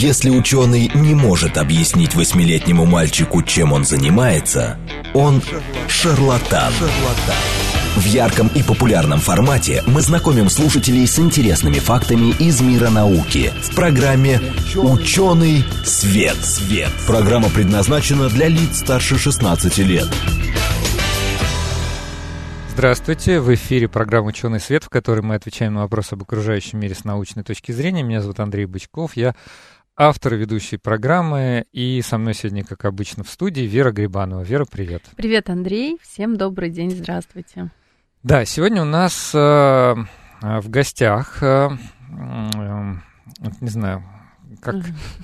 Если ученый не может объяснить восьмилетнему мальчику, чем он занимается, он шарлатан. В ярком и популярном формате мы знакомим слушателей с интересными фактами из мира науки в программе «Ученый свет». свет. Программа предназначена для лиц старше 16 лет. Здравствуйте, в эфире программа «Ученый свет», в которой мы отвечаем на вопросы об окружающем мире с научной точки зрения. Меня зовут Андрей Бычков, я автор ведущей программы, и со мной сегодня, как обычно, в студии Вера Грибанова. Вера, привет. Привет, Андрей, всем добрый день, здравствуйте. Да, сегодня у нас э, э в гостях, э, э, не знаю, как,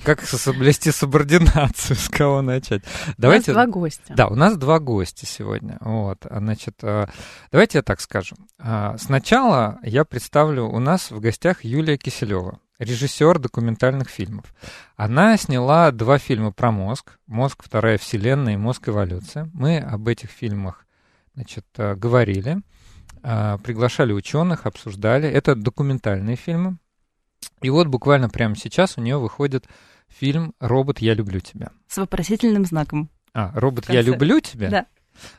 как соблюсти субординацию, с кого начать. Давайте, у нас два гостя. Да, у нас два гостя сегодня. Вот, значит, э, давайте я так скажу. А, сначала я представлю, у нас в гостях Юлия Киселева, режиссер документальных фильмов. Она сняла два фильма про мозг. «Мозг. Вторая вселенная» и «Мозг. Эволюция». Мы об этих фильмах значит, э, говорили, э, приглашали ученых, обсуждали. Это документальные фильмы. И вот буквально прямо сейчас у нее выходит фильм «Робот, я люблю тебя». С вопросительным знаком. А, «Робот, я люблю тебя»? Да.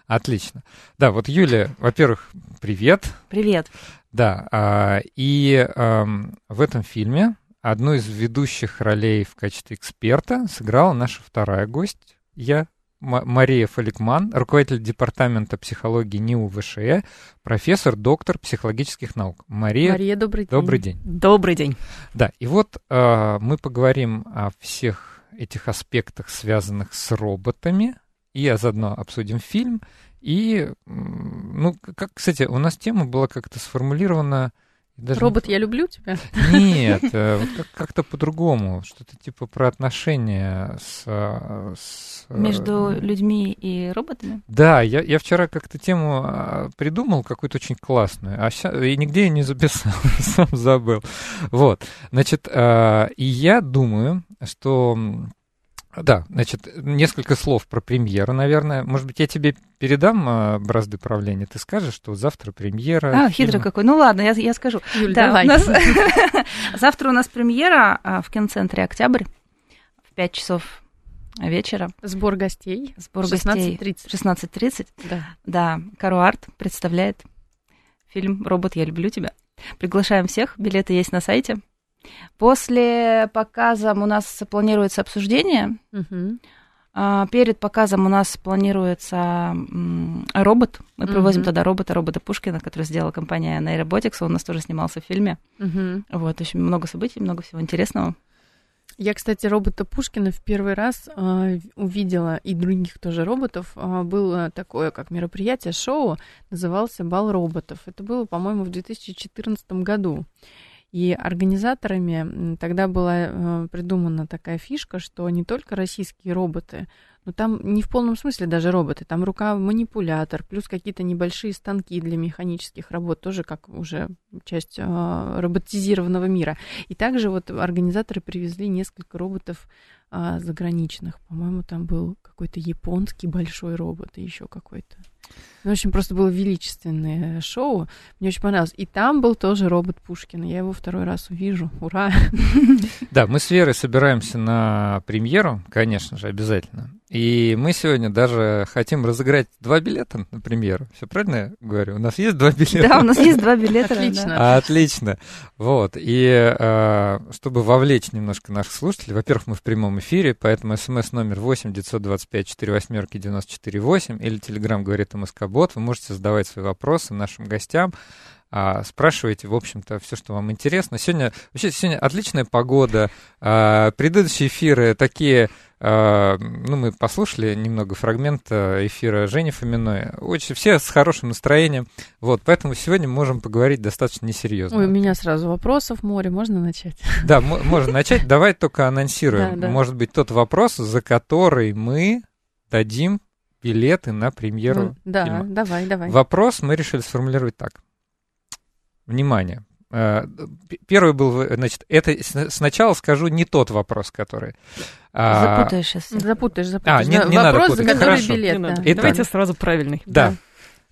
Отлично. Да, вот Юля, во-первых, привет. Привет. Да, а, и а, в этом фильме одну из ведущих ролей в качестве эксперта сыграла наша вторая гость, я, Мария Фаликман, руководитель департамента психологии НИУ ВШЭ, профессор, доктор психологических наук. Мария, Мария добрый день. Добрый день. Добрый день. Да, и вот э, мы поговорим о всех этих аспектах, связанных с роботами, и заодно обсудим фильм. И, ну, как, кстати, у нас тема была как-то сформулирована даже Робот, я люблю тебя? Нет, э, вот как-то по-другому. Что-то типа про отношения с, с... Между людьми и роботами? Да, я, я вчера как-то тему а, придумал какую-то очень классную, а ща, и нигде я не записал, сам забыл. Вот, значит, и я думаю, что да, значит, несколько слов про премьеру, наверное. Может быть, я тебе передам э, бразды правления, ты скажешь, что завтра премьера. А, фильма. хитрый какой. Ну ладно, я, я скажу. Юль, да, давай. У нас... завтра у нас премьера а, в киноцентре «Октябрь» в 5 часов вечера. Сбор гостей. Сбор 16 гостей. 16.30. Да. Да, Каруарт представляет фильм «Робот, я люблю тебя». Приглашаем всех, билеты есть на сайте. После показа у нас планируется обсуждение. Угу. Перед показом у нас планируется робот. Мы uh привозим туда робота, робота Пушкина, который сделала компания Nairobotics. Он у нас тоже снимался в фильме. uh Вот, очень много событий, много всего интересного. Я, кстати, робота Пушкина в первый раз э, увидела, и других тоже роботов. Э, было такое, как мероприятие, шоу, назывался «Бал роботов». Это было, по-моему, в 2014 году. И организаторами тогда была э, придумана такая фишка, что не только российские роботы, но там не в полном смысле даже роботы, там рука-манипулятор, плюс какие-то небольшие станки для механических работ, тоже как уже часть э, роботизированного мира. И также вот организаторы привезли несколько роботов э, заграничных. По-моему, там был какой-то японский большой робот и еще какой-то. В общем, просто было величественное шоу. Мне очень понравилось. И там был тоже робот Пушкин. Я его второй раз увижу. Ура! Да, мы с Верой собираемся на премьеру, конечно же, обязательно. И мы сегодня даже хотим разыграть два билета на премьеру. Все правильно я говорю? У нас есть два билета? Да, у нас есть два билета. Отлично. Отлично. Вот. И э, чтобы вовлечь немножко наших слушателей, во-первых, мы в прямом эфире, поэтому смс номер 8 925 4 восьмерки 94 8 или телеграм говорит МСК-бот. Вы можете задавать свои вопросы нашим гостям а, спрашивайте, в общем-то, все, что вам интересно. Сегодня, вообще, сегодня отличная погода. А, предыдущие эфиры такие, а, ну, мы послушали немного фрагмента эфира Жени Фоминой. Очень, все с хорошим настроением. Вот, поэтому сегодня можем поговорить достаточно несерьезно. Ой, у меня сразу вопросов море, можно начать? Да, можно начать. Давай только анонсируем. Может быть, тот вопрос, за который мы дадим билеты на премьеру ну, да, фильма. давай, давай. Вопрос мы решили сформулировать так. Внимание. Э, первый был, значит, это сначала скажу не тот вопрос, который... А, запутаешь сейчас. Запутаешь, запутаешь. А, не, не вопрос, надо путать. за который Хорошо. билет. Да. Итак, Давайте сразу правильный. Да. да.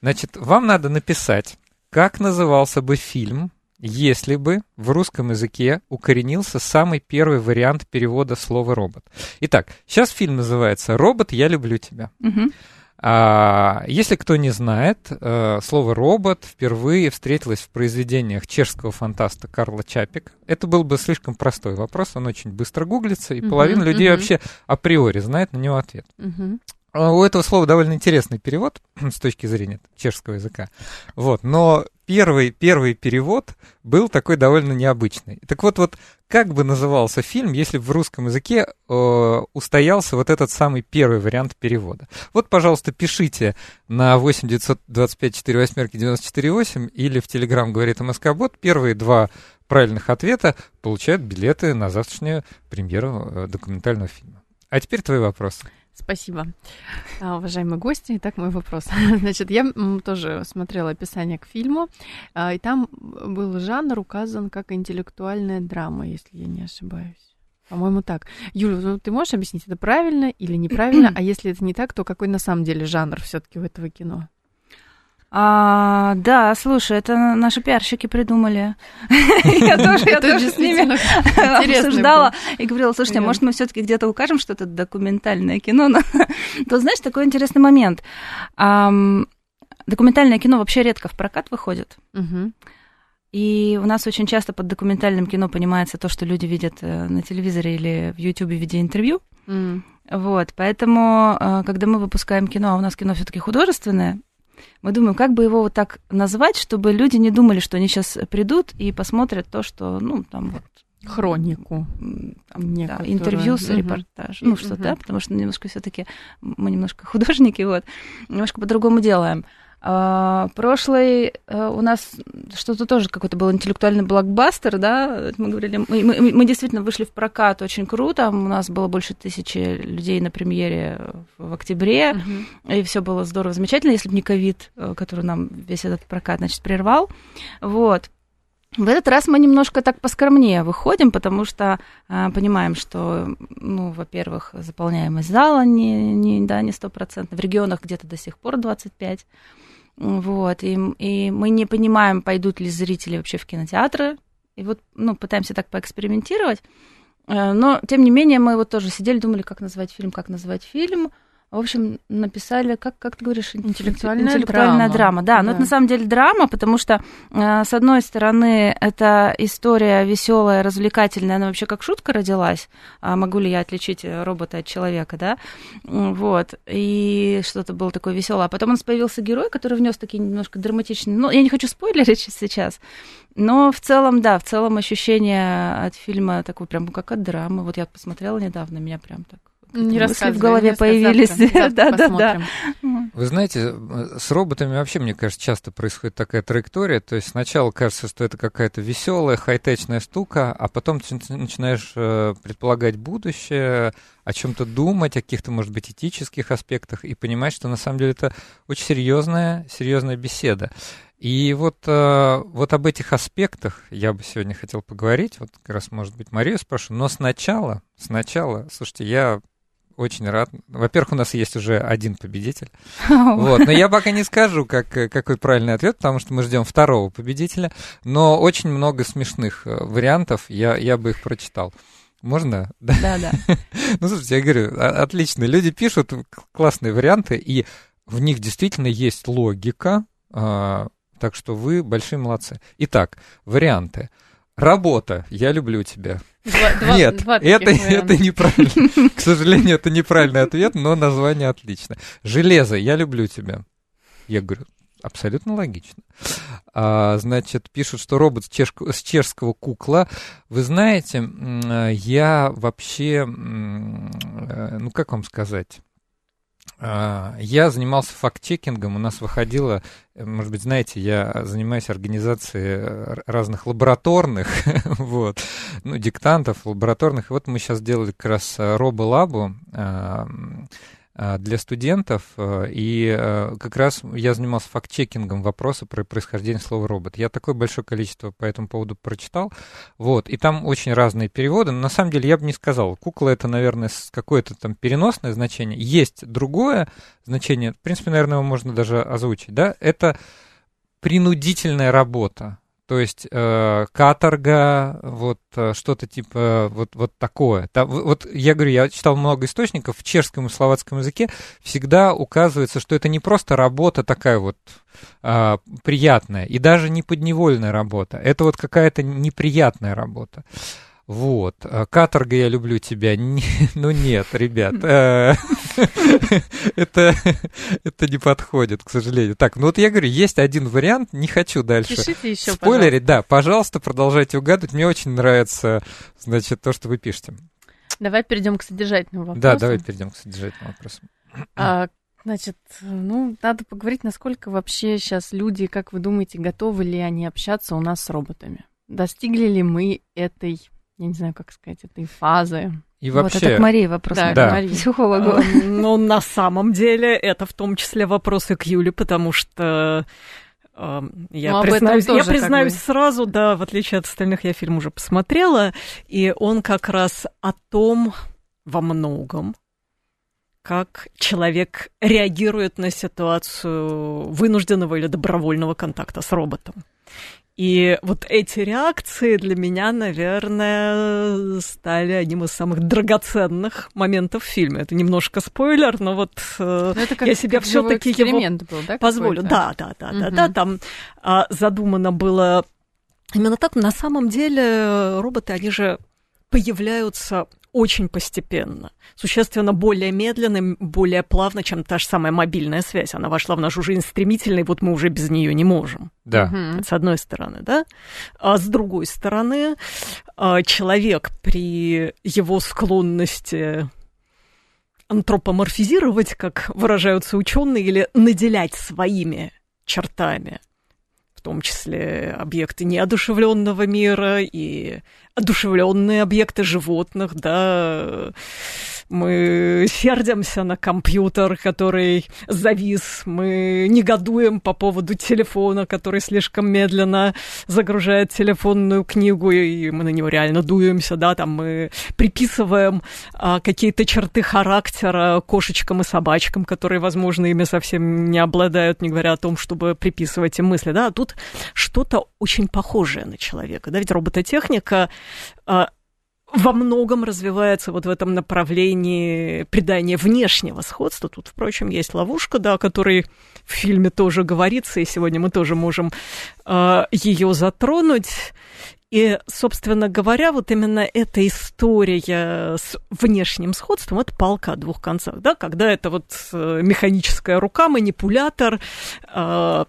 Значит, вам надо написать, как назывался бы фильм, если бы в русском языке укоренился самый первый вариант перевода слова робот. Итак, сейчас фильм называется Робот, я люблю тебя. А, если кто не знает, э, слово робот впервые встретилось в произведениях чешского фантаста Карла Чапика. Это был бы слишком простой вопрос, он очень быстро гуглится, и половина людей мгм. вообще априори знает на него ответ. А У этого слова довольно интересный перевод с точки зрения чешского языка. Вот, но первый, первый перевод был такой довольно необычный. Так вот, вот как бы назывался фильм, если бы в русском языке э, устоялся вот этот самый первый вариант перевода? Вот, пожалуйста, пишите на 8 925 4 восьмерки 94 8 или в Телеграм говорит МСК Бот. Первые два правильных ответа получают билеты на завтрашнюю премьеру э, документального фильма. А теперь твои вопросы. Спасибо, А, уважаемые гости. Итак, мой вопрос. Значит, я тоже смотрела описание к фильму, а, и там был жанр указан как интеллектуальная драма, если я не ошибаюсь. По-моему, так. Юля, ну, ты можешь объяснить, это правильно или неправильно? А если это не так, то какой на самом деле жанр все-таки у этого кино? А, да, слушай, это наши пиарщики придумали. Я тоже, я Это тоже с ними обсуждала и говорила, слушайте, может мы все-таки где-то укажем, что это документальное кино? Но, То знаешь, такой интересный момент. Документальное кино вообще редко в прокат выходит. И у нас очень часто под документальным кино понимается то, что люди видят э, на телевизоре или в Ютубе в виде интервью. Вот, поэтому, э, когда мы выпускаем кино, а у нас кино все-таки художественное, мы думаем, как бы его вот так назвать, чтобы люди не думали, что они сейчас придут и посмотрят то, что, ну, там вот Хронику. там, да, интервью с Мгм. репортаж, ну что, Мгм. да, потому что немножко все-таки мы немножко художники, вот, немножко по-другому делаем. А, прошлый э, у нас что-то тоже какой-то был интеллектуальный блокбастер, да, мы говорили, мы, мы- мы действительно вышли в прокат очень круто, у нас было больше тысячи людей на премьере в октябре, Мгм. и все было здорово, замечательно, если бы не ковид, э, который нам весь этот прокат, значит, прервал. Вот. В этот раз мы немножко так поскромнее выходим, потому что а, понимаем, что, ну, во-первых, заполняемость зала не, не, да, не стопроцентно, в регионах где-то до сих пор 25. Вот, и, и мы не понимаем, пойдут ли зрители вообще в кинотеатры, и вот, ну, пытаемся так поэкспериментировать. Э, Но, тем не менее, мы вот тоже сидели, думали, как назвать фильм, как назвать фильм. В общем, написали, как, как ты говоришь, интеллект- Интеллектуальная интеллектуальная драма. драма. Да, но Да. это на самом деле драма, потому что, э, с одной стороны, это история веселая, развлекательная, она вообще как шутка родилась. А могу ли я отличить э, робота от человека, да? Вот. И что-то было такое веселое. А потом у нас появился герой, который внес такие немножко драматичные. Ну, я не хочу спойлерить сейчас. Но в целом, да, в целом ощущение от фильма такое прям как от драмы. Вот я посмотрела недавно, меня прям так Не мысли в голове не появились. рассказывай. Завтра Да, да, да. посмотрим. Вы знаете, э, с роботами вообще, мне кажется, часто происходит такая траектория. То есть сначала кажется, что это какая-то веселая, хай-течная штука, а потом ты начинаешь э, предполагать будущее, о чем-то думать, о каких-то, может быть, этических аспектах, и понимать, что на самом деле это очень серьезная, серьезная беседа. И вот, э, вот об этих аспектах я бы сегодня хотел поговорить. Вот как раз, может быть, Марию спрошу. Но сначала, сначала, слушайте, я очень рад. Во-первых, у нас есть уже один победитель. Вот, но я пока не скажу, как, э, какой правильный ответ, потому что мы ждем второго победителя. Но очень много смешных э, вариантов, я, я бы их прочитал. Можно? Да. Да, да. Ну, слушайте, я говорю, отлично. Люди пишут классные варианты, и в них действительно есть логика. а, так что вы большие молодцы. Итак, варианты. Работа. Я люблю тебя. Два- два- Нет, два это, это неправильно. К сожалению, это неправильный ответ, но название отлично. Железо, я люблю тебя. Я говорю, абсолютно логично. А, значит, пишут, что робот с, чешк- с чешского кукла. Вы знаете, э, я вообще, э, ну как вам сказать? А, Я занимался факт-чекингом, у нас выходило, э, может быть, знаете, я занимаюсь организацией э, разных лабораторных, вот, ну, диктантов, лабораторных. И вот мы сейчас делали как раз э, роболабу а, для студентов, э, и э, как раз я занимался факт-чекингом вопроса про происхождение слова робот. Я такое большое количество по этому поводу прочитал, вот, и там очень разные переводы, но на самом деле я бы не сказал, кукла это, наверное, какое-то там переносное значение, есть другое значение, в принципе, наверное, его можно даже озвучить, да, это принудительная работа. То есть э, каторга, вот э, что-то типа вот, вот такое. Там, вот я говорю, я читал много источников, в чешском и словацком языке всегда указывается, что это не просто работа такая вот э, приятная, и даже не подневольная работа. Это вот какая-то неприятная работа. Вот. А каторга, я люблю тебя. Ну нет, ребят. Э, это, это не подходит, к сожалению. Так, ну вот я говорю, есть один вариант, не хочу дальше. Пишите еще, Спойлерить, да, пожалуйста, продолжайте угадывать. Мне очень нравится, значит, то, что вы пишете. Давай перейдем к содержательным вопросам. Да, давай перейдем к содержательным вопросам. А, значит, ну, надо поговорить, насколько вообще сейчас люди, как вы думаете, готовы ли они общаться у нас с роботами? Достигли ли мы этой я не знаю, как сказать, этой фазы. И вообще... Вот это к Марии вопрос, да, да. Марии. психологу. Ну, на самом деле, это в том числе вопросы к Юле, потому что я ну, признаюсь, я признаюсь сразу, да, в отличие от остальных, я фильм уже посмотрела, и он как раз о том во многом, как человек реагирует на ситуацию вынужденного или добровольного контакта с роботом. И вот эти реакции для меня, наверное, стали одним из самых драгоценных моментов в фильме. Это немножко спойлер, но вот э, но это как, я себе все-таки его был, да, позволю. Да, да, да, угу. да, да. Там а, задумано было именно так. На самом деле роботы, они же появляются очень постепенно, существенно более медленно, более плавно, чем та же самая мобильная связь. Она вошла в нашу жизнь стремительно, и вот мы уже без нее не можем. Да. С одной стороны, да. А с другой стороны, а, человек при его склонности антропоморфизировать, как выражаются ученые, или наделять своими чертами, том числе объекты неодушевленного мира и одушевленные объекты животных, да, мы сердимся на компьютер, который завис, мы негодуем по поводу телефона, который слишком медленно загружает телефонную книгу, и мы на него реально дуемся, да, там мы приписываем а, какие-то черты характера кошечкам и собачкам, которые, возможно, ими совсем не обладают, не говоря о том, чтобы приписывать им мысли, да, а тут что-то очень похожее на человека, да, ведь робототехника а, во многом развивается вот в этом направлении придания внешнего сходства. Тут, впрочем, есть ловушка, да, о которой в фильме тоже говорится, и сегодня мы тоже можем э, ее затронуть. И, собственно говоря, вот именно эта история с внешним сходством, это палка о двух концах, да, когда это вот э, механическая рука, манипулятор, э,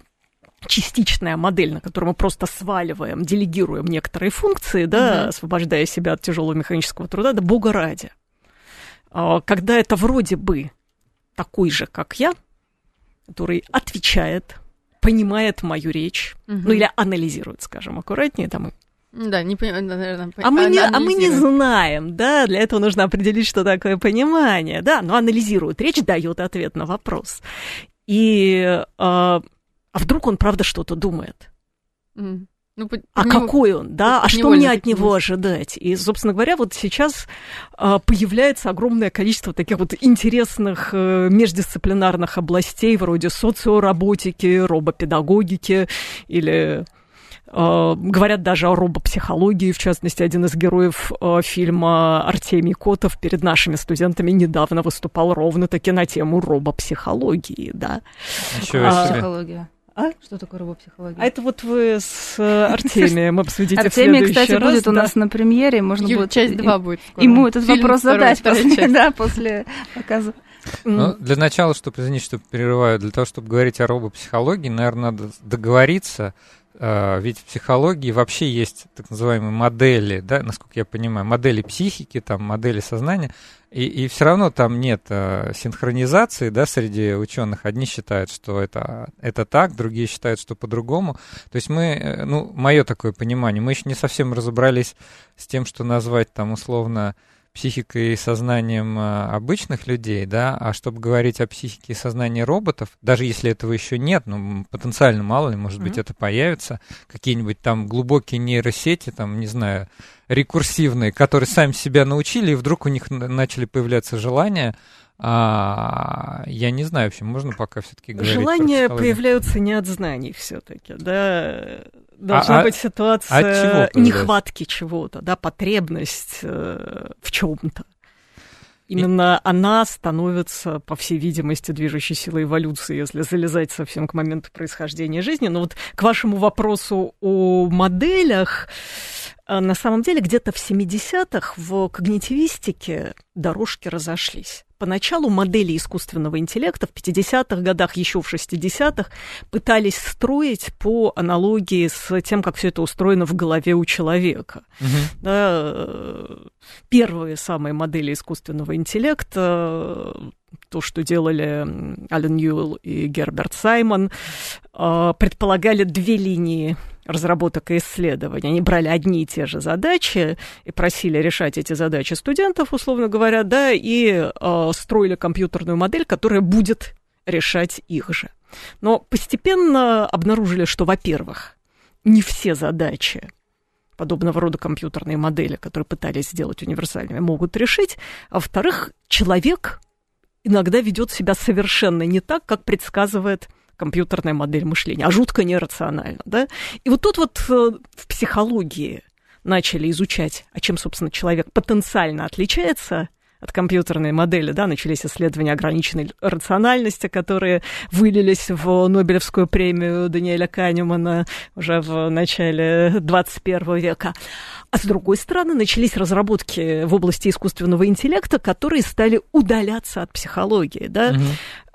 частичная модель, на которую мы просто сваливаем, делегируем некоторые функции, да, угу. освобождая себя от тяжелого механического труда, да бога ради. А, когда это вроде бы такой же, как я, который отвечает, понимает мою речь, угу. ну или анализирует, скажем, аккуратнее, там да, не понимаю, наверное. А мы, не, а мы не знаем, да, для этого нужно определить, что такое понимание, да, но анализирует речь, дает ответ на вопрос. И э, а вдруг он правда что-то думает? Mm. Ну, по, а него, какой он, да? А что мне от него ожидать? И, собственно говоря, вот сейчас а, появляется огромное количество таких вот интересных а, междисциплинарных областей, вроде социороботики, робопедагогики или а, говорят даже о робопсихологии, в частности, один из героев а, фильма Артемий Котов перед нашими студентами недавно выступал ровно-таки на тему робопсихологии, да. Ничего а, психология. А? Что такое робопсихология? А это вот вы с э, Артемием обсудите Артемий, кстати, раз, будет да? у нас на премьере. Можно будет часть 2 будет. Скоро. Ему этот Фильм вопрос задать после, да, после показа. Ну, для начала, чтобы, извините, что перерываю, для того, чтобы говорить о робопсихологии, наверное, надо договориться, Uh, ведь в психологии вообще есть так называемые модели, да, насколько я понимаю, модели психики, там, модели сознания, и, и все равно там нет uh, синхронизации, да, среди ученых. Одни считают, что это, это так, другие считают, что по-другому. То есть мы, э, ну, мое такое понимание, мы еще не совсем разобрались с тем, что назвать там условно психикой и сознанием а, обычных людей, да, а чтобы говорить о психике и сознании роботов, даже если этого еще нет, ну, потенциально, мало ли, может mm-hmm. быть, это появится, какие-нибудь там глубокие нейросети, там, не знаю, рекурсивные, которые сами себя научили, и вдруг у них начали появляться желания, А, я не знаю, вообще можно пока все-таки говорить. Желания появляются не от знаний все-таки, да. Должна а, а быть ситуация чего нехватки чего-то, да, потребность э, в чем-то. Именно и... она становится, по всей видимости, движущей силой эволюции, если залезать совсем к моменту происхождения жизни. Но вот к вашему вопросу о моделях, на самом деле где-то в 70-х в когнитивистике дорожки разошлись. Поначалу модели искусственного интеллекта в 50-х годах, еще в 60-х пытались строить по аналогии с тем, как все это устроено в голове у человека. Угу. Да, первые самые модели искусственного интеллекта то, что делали Ален Ньюэлл и Герберт Саймон, э, предполагали две линии разработок и исследований. Они брали одни и те же задачи и просили решать эти задачи студентов, условно говоря, да, и э, строили компьютерную модель, которая будет решать их же. Но постепенно обнаружили, что, во-первых, не все задачи подобного рода компьютерные модели, которые пытались сделать универсальными, могут решить. А во-вторых, человек иногда ведет себя совершенно не так, как предсказывает компьютерная модель мышления, а жутко нерационально, да? И вот тут вот э, в психологии начали изучать, а чем, собственно, человек потенциально отличается от компьютерной модели, да, начались исследования ограниченной рациональности, которые вылились в Нобелевскую премию Даниэля Канемана уже в начале 21 века. А с другой стороны, начались разработки в области искусственного интеллекта, которые стали удаляться от психологии, да,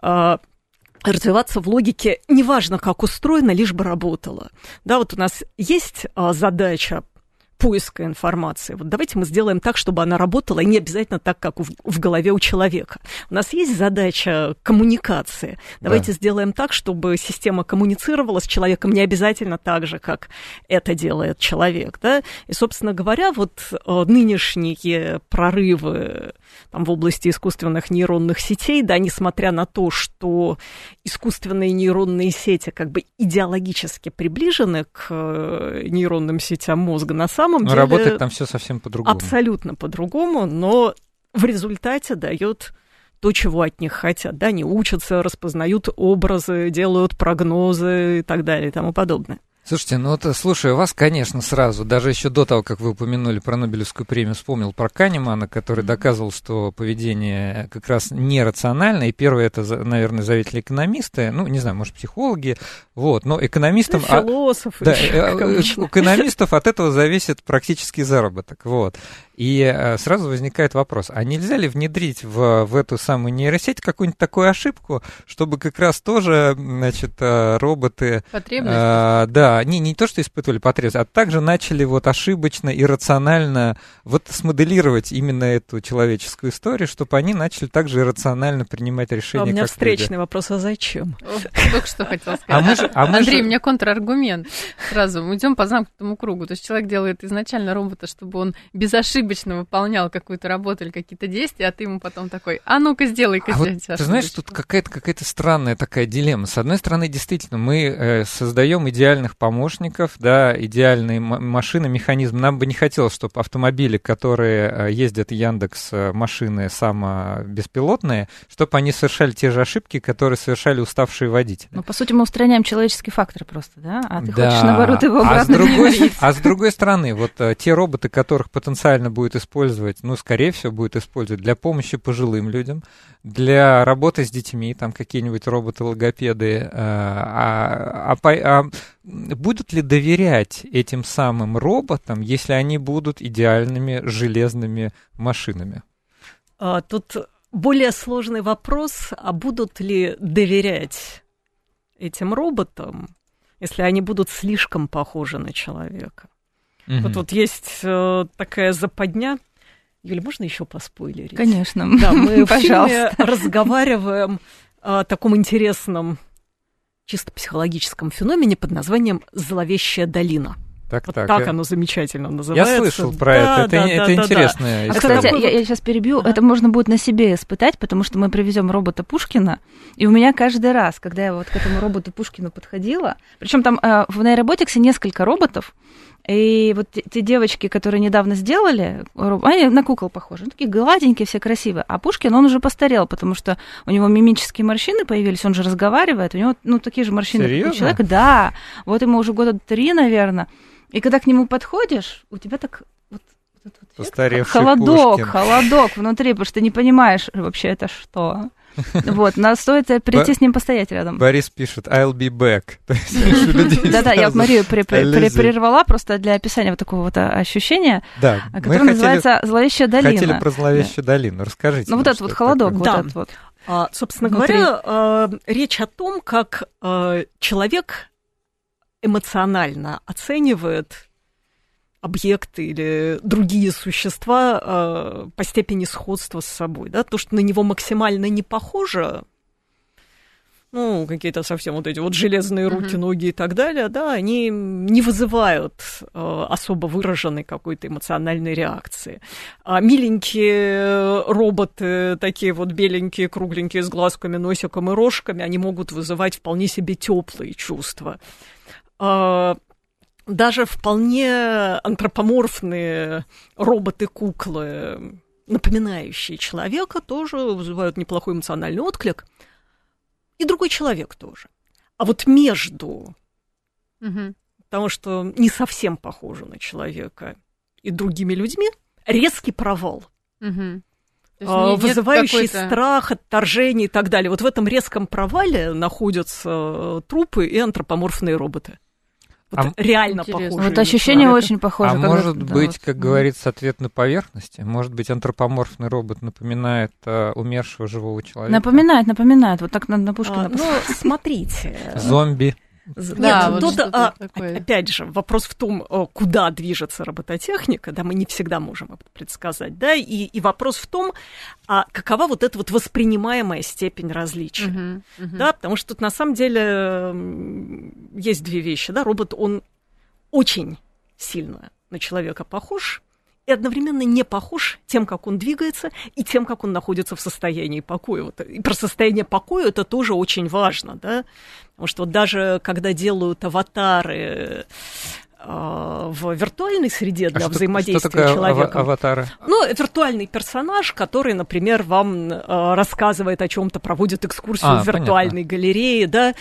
угу развиваться в логике, неважно, как устроено, лишь бы работало. Да, вот у нас есть а, задача поиска информации. Вот давайте мы сделаем так, чтобы она работала, и не обязательно так, как в, в голове у человека. У нас есть задача коммуникации. Давайте да. сделаем так, чтобы система коммуницировала с человеком не обязательно так же, как это делает человек. Да? И, собственно говоря, вот э, нынешние прорывы там, в области искусственных нейронных сетей, да, несмотря на то, что искусственные нейронные сети как бы идеологически приближены к э, нейронным сетям мозга, на самом но деле... Работает там все совсем по-другому. Абсолютно по-другому, но в результате дает то, чего от них хотят. Да, они учатся, распознают образы, делают прогнозы и так далее и тому подобное. Слушайте, ну вот слушай, вас, конечно, сразу, даже еще до того, как вы упомянули про Нобелевскую премию, вспомнил про Канемана, который доказывал, что поведение как раз нерационально, и первое это, наверное, заветили экономисты, ну, не знаю, может, психологи, вот, но экономистам... Ну, философы. А, да, э, экономистов от этого зависит практически заработок, вот. И э, сразу возникает вопрос, а нельзя ли внедрить в, в эту самую нейросеть какую-нибудь такую ошибку, чтобы как раз тоже, значит, э, роботы... Потребность? Э, да, не, не то, что испытывали потребность, а также начали вот ошибочно, иррационально вот смоделировать именно эту человеческую историю, чтобы они начали также иррационально принимать решения. А у меня встречный люди. вопрос, а зачем? Только что хотел сказать. А а Андрей, у меня контраргумент. Сразу мы идем по замкнутому кругу. То есть человек делает изначально робота, чтобы он без ошибок ошибочно выполнял какую-то работу или какие-то действия, а ты ему потом такой, а ну-ка сделай-ка а вот, Ты знаешь, тут какая-то какая странная такая дилемма. С одной стороны, действительно, мы э, создаем идеальных помощников, да, идеальные машины, механизм. Нам бы не хотелось, чтобы автомобили, которые э, ездят Яндекс э, машины самобеспилотные, чтобы они совершали те же ошибки, которые совершали уставшие водители. Ну, по сути, мы устраняем человеческий фактор просто, да? А ты да. хочешь, наоборот, его обратно а с другой, А с другой стороны, вот э, те роботы, которых потенциально будет использовать, ну, скорее всего, будет использовать для помощи пожилым людям, для работы с детьми, там какие-нибудь роботы-логопеды. Э, а, а, а, а будут ли доверять этим самым роботам, если они будут идеальными железными машинами? А, тут более сложный вопрос, а будут ли доверять этим роботам, если они будут слишком похожи на человека? Угу. Вот, вот есть э, такая западня. Юля, можно еще поспойлерить? Конечно. Да, мы в фильме разговариваем о таком интересном, чисто психологическом феномене под названием «Зловещая долина». Так, вот так, так оно замечательно называется. Я слышал про да, это. Да, это, да, это да, интересная да. история. А, кстати, я, я сейчас перебью. Ага. Это можно будет на себе испытать, потому что мы привезем робота Пушкина, и у меня каждый раз, когда я вот к этому роботу Пушкину подходила, причем там э, в нейроботиксе несколько роботов, И вот те девочки, которые недавно сделали, они на кукол похожи, такие гладенькие, все красивые. А Пушкин, он уже постарел, потому что у него мимические морщины появились, он же разговаривает, у него, ну, такие же морщины, Серьезно? как у человека. Да, вот ему уже года три, наверное. И когда к нему подходишь, у тебя так вот, вот вот холодок, Пушкин. холодок внутри, потому что ты не понимаешь вообще это что. Вот, надо стоит прийти с ним постоять рядом. Борис пишет «I'll be back». Да-да, я Марию прервала просто для описания вот такого вот а, ощущения, а, которое называется «Зловещая долина». Хотели про зловещую долину. Расскажите. Ну, вот этот вот холодок, вот этот вот. Собственно говоря, э, речь о том, как э, человек эмоционально оценивает объекты или другие существа э, по степени сходства с собой. Да? То, что на него максимально не похоже, ну, какие-то совсем вот эти вот железные руки, Мгм. ноги и так далее, да, они не вызывают э, особо выраженной какой-то эмоциональной реакции. А миленькие роботы, такие вот беленькие, кругленькие, с глазками, носиком и рожками, они могут вызывать вполне себе теплые чувства. А, даже вполне антропоморфные роботы-куклы, напоминающие человека, тоже вызывают неплохой эмоциональный отклик. И другой человек тоже. А вот между Мгм. потому что не совсем похожи на человека и другими людьми, резкий провал. То есть а, вызывающий страх, отторжение и так далее. Вот в этом резком провале находятся э, трупы и антропоморфные роботы. Вот А реально похожие. Вот ощущение человека. очень похоже. А когда- может да, быть, вот. как говорится, ответ на поверхности? Может быть, антропоморфный робот напоминает э, умершего живого человека? Напоминает, напоминает. Вот так на, на А, Пушкина. ну, смотрите. Зомби. Да, Нет, вот тут, а, такое. опять же, вопрос в том, э, куда движется робототехника, да, мы не всегда можем это предсказать, да, и, и вопрос в том, а какова вот эта вот воспринимаемая степень различия. Мгм. Мгм. Да, потому что тут на самом деле есть две вещи. Да, робот, он очень сильно на человека похож и одновременно не похож тем, как он двигается, и тем, как он находится в состоянии покоя. Вот, и про состояние покоя это тоже очень важно, да, потому что вот даже когда делают аватары в виртуальной среде А для что- взаимодействия что такое с ава- аватары? Ну, виртуальный персонаж, который, например, вам э, рассказывает о чем-то, проводит экскурсию А, в виртуальной галерее, да,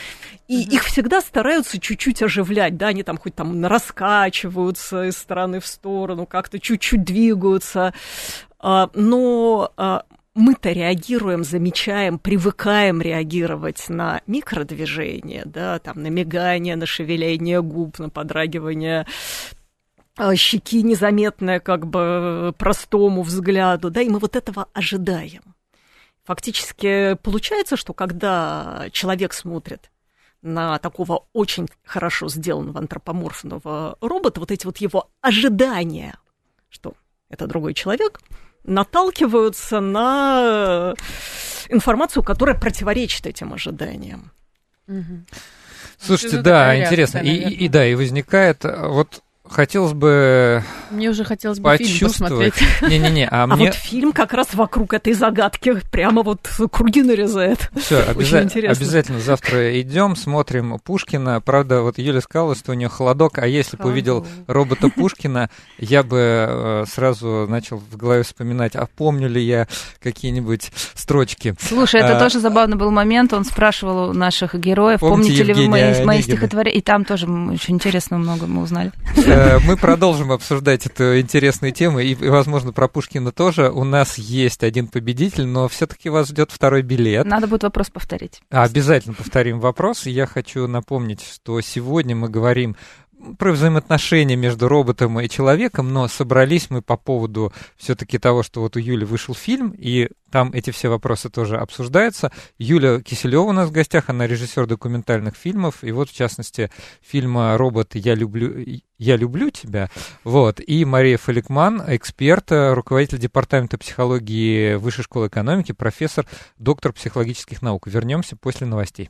и их всегда стараются чуть-чуть оживлять, да, они там хоть там раскачиваются из стороны в сторону, как-то чуть-чуть двигаются, а, но а, мы-то реагируем, замечаем, привыкаем реагировать на микродвижения, да, там, на мигание, на шевеление губ, на подрагивание а, щеки незаметное как бы простому взгляду, да, и мы вот этого ожидаем. Фактически получается, что когда человек смотрит на такого очень хорошо сделанного антропоморфного робота, вот эти вот его ожидания, что это другой человек, наталкиваются на информацию, которая противоречит этим ожиданиям. Мгм. Слушайте, Это да, интересно. И, и да, и возникает, э, вот хотелось бы Мне уже хотелось бы фильм почувствовать. посмотреть. Не-не-не, а А мне вот фильм как раз вокруг этой загадки прямо вот круги нарезает. Все, Очень интересно. обязательно завтра идем, смотрим Пушкина. Правда, вот Юля сказала, что у нее холодок, а если бы увидел робота Пушкина, я бы э, сразу начал в голове вспоминать, а помню ли я какие-нибудь строчки. Слушай, это А, тоже забавный был момент. Он спрашивал у наших героев, Помните помните, ли вы мои, мои стихотворения? И там тоже очень интересно много мы узнали. Э, Мы продолжим обсуждать эту интересную тему, и, возможно, про Пушкина тоже. У нас есть один победитель, но все-таки вас ждет второй билет. Надо будет вопрос повторить. Обязательно повторим вопрос. Я хочу напомнить, что сегодня мы говорим про взаимоотношения между роботом и человеком, но собрались мы по поводу все-таки того, что вот у Юли вышел фильм, и там эти все вопросы тоже обсуждаются. Юля Киселева у нас в гостях, она режиссер документальных фильмов, и вот в частности фильма «Робот. Я люблю, я люблю тебя». Вот. И Мария Фаликман, эксперт, руководитель департамента психологии Высшей школы экономики, профессор, доктор психологических наук. Вернемся после новостей.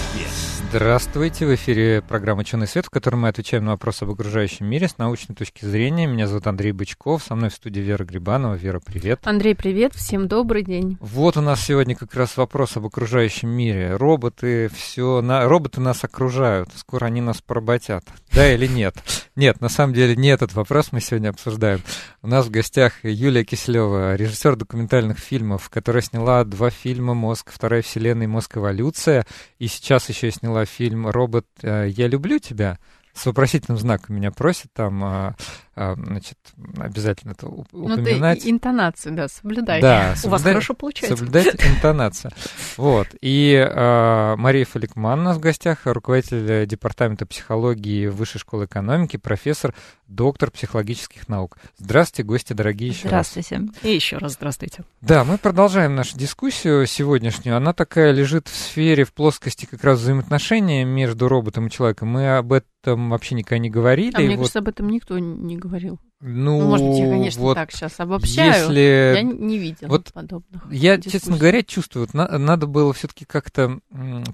Здравствуйте, в эфире программа «Ученый свет», в которой мы отвечаем на вопросы об окружающем мире с научной точки зрения. Меня зовут Андрей Бычков, со мной в студии Вера Грибанова. Вера, привет. Андрей, привет, всем добрый день. Вот у нас сегодня как раз вопрос об окружающем мире. Роботы все, на... роботы нас окружают, скоро они нас поработят. Да или нет? Нет, на самом деле не этот вопрос мы сегодня обсуждаем. У нас в гостях Юлия Киселева, режиссер документальных фильмов, которая сняла два фильма «Мозг. Вторая вселенная» и «Мозг. Эволюция», и сейчас еще сняла фильм «Робот, э, я люблю тебя», с вопросительным знаком меня просят там, а, значит, обязательно это упоминать. Ну, ты интонацию, да, соблюдай. Да, У вас хорошо получается. Соблюдать интонацию. Вот. И а, Мария Фаликман у нас в гостях, руководитель департамента психологии Высшей школы экономики, профессор, доктор психологических наук. Здравствуйте, гости дорогие еще Здравствуйте. раз. И еще раз здравствуйте. Да, мы продолжаем нашу дискуссию сегодняшнюю. Она такая лежит в сфере, в плоскости как раз взаимоотношения между роботом и человеком. Мы об этом вообще никогда не говорили. А мне вот, кажется, об этом никто не говорил. Ну, Ну, может быть, я, конечно, вот так сейчас обобщаю. Если... Я не видела вот подобных. Я, дискуссий. честно говоря, чувствую, вот на- надо было все-таки как-то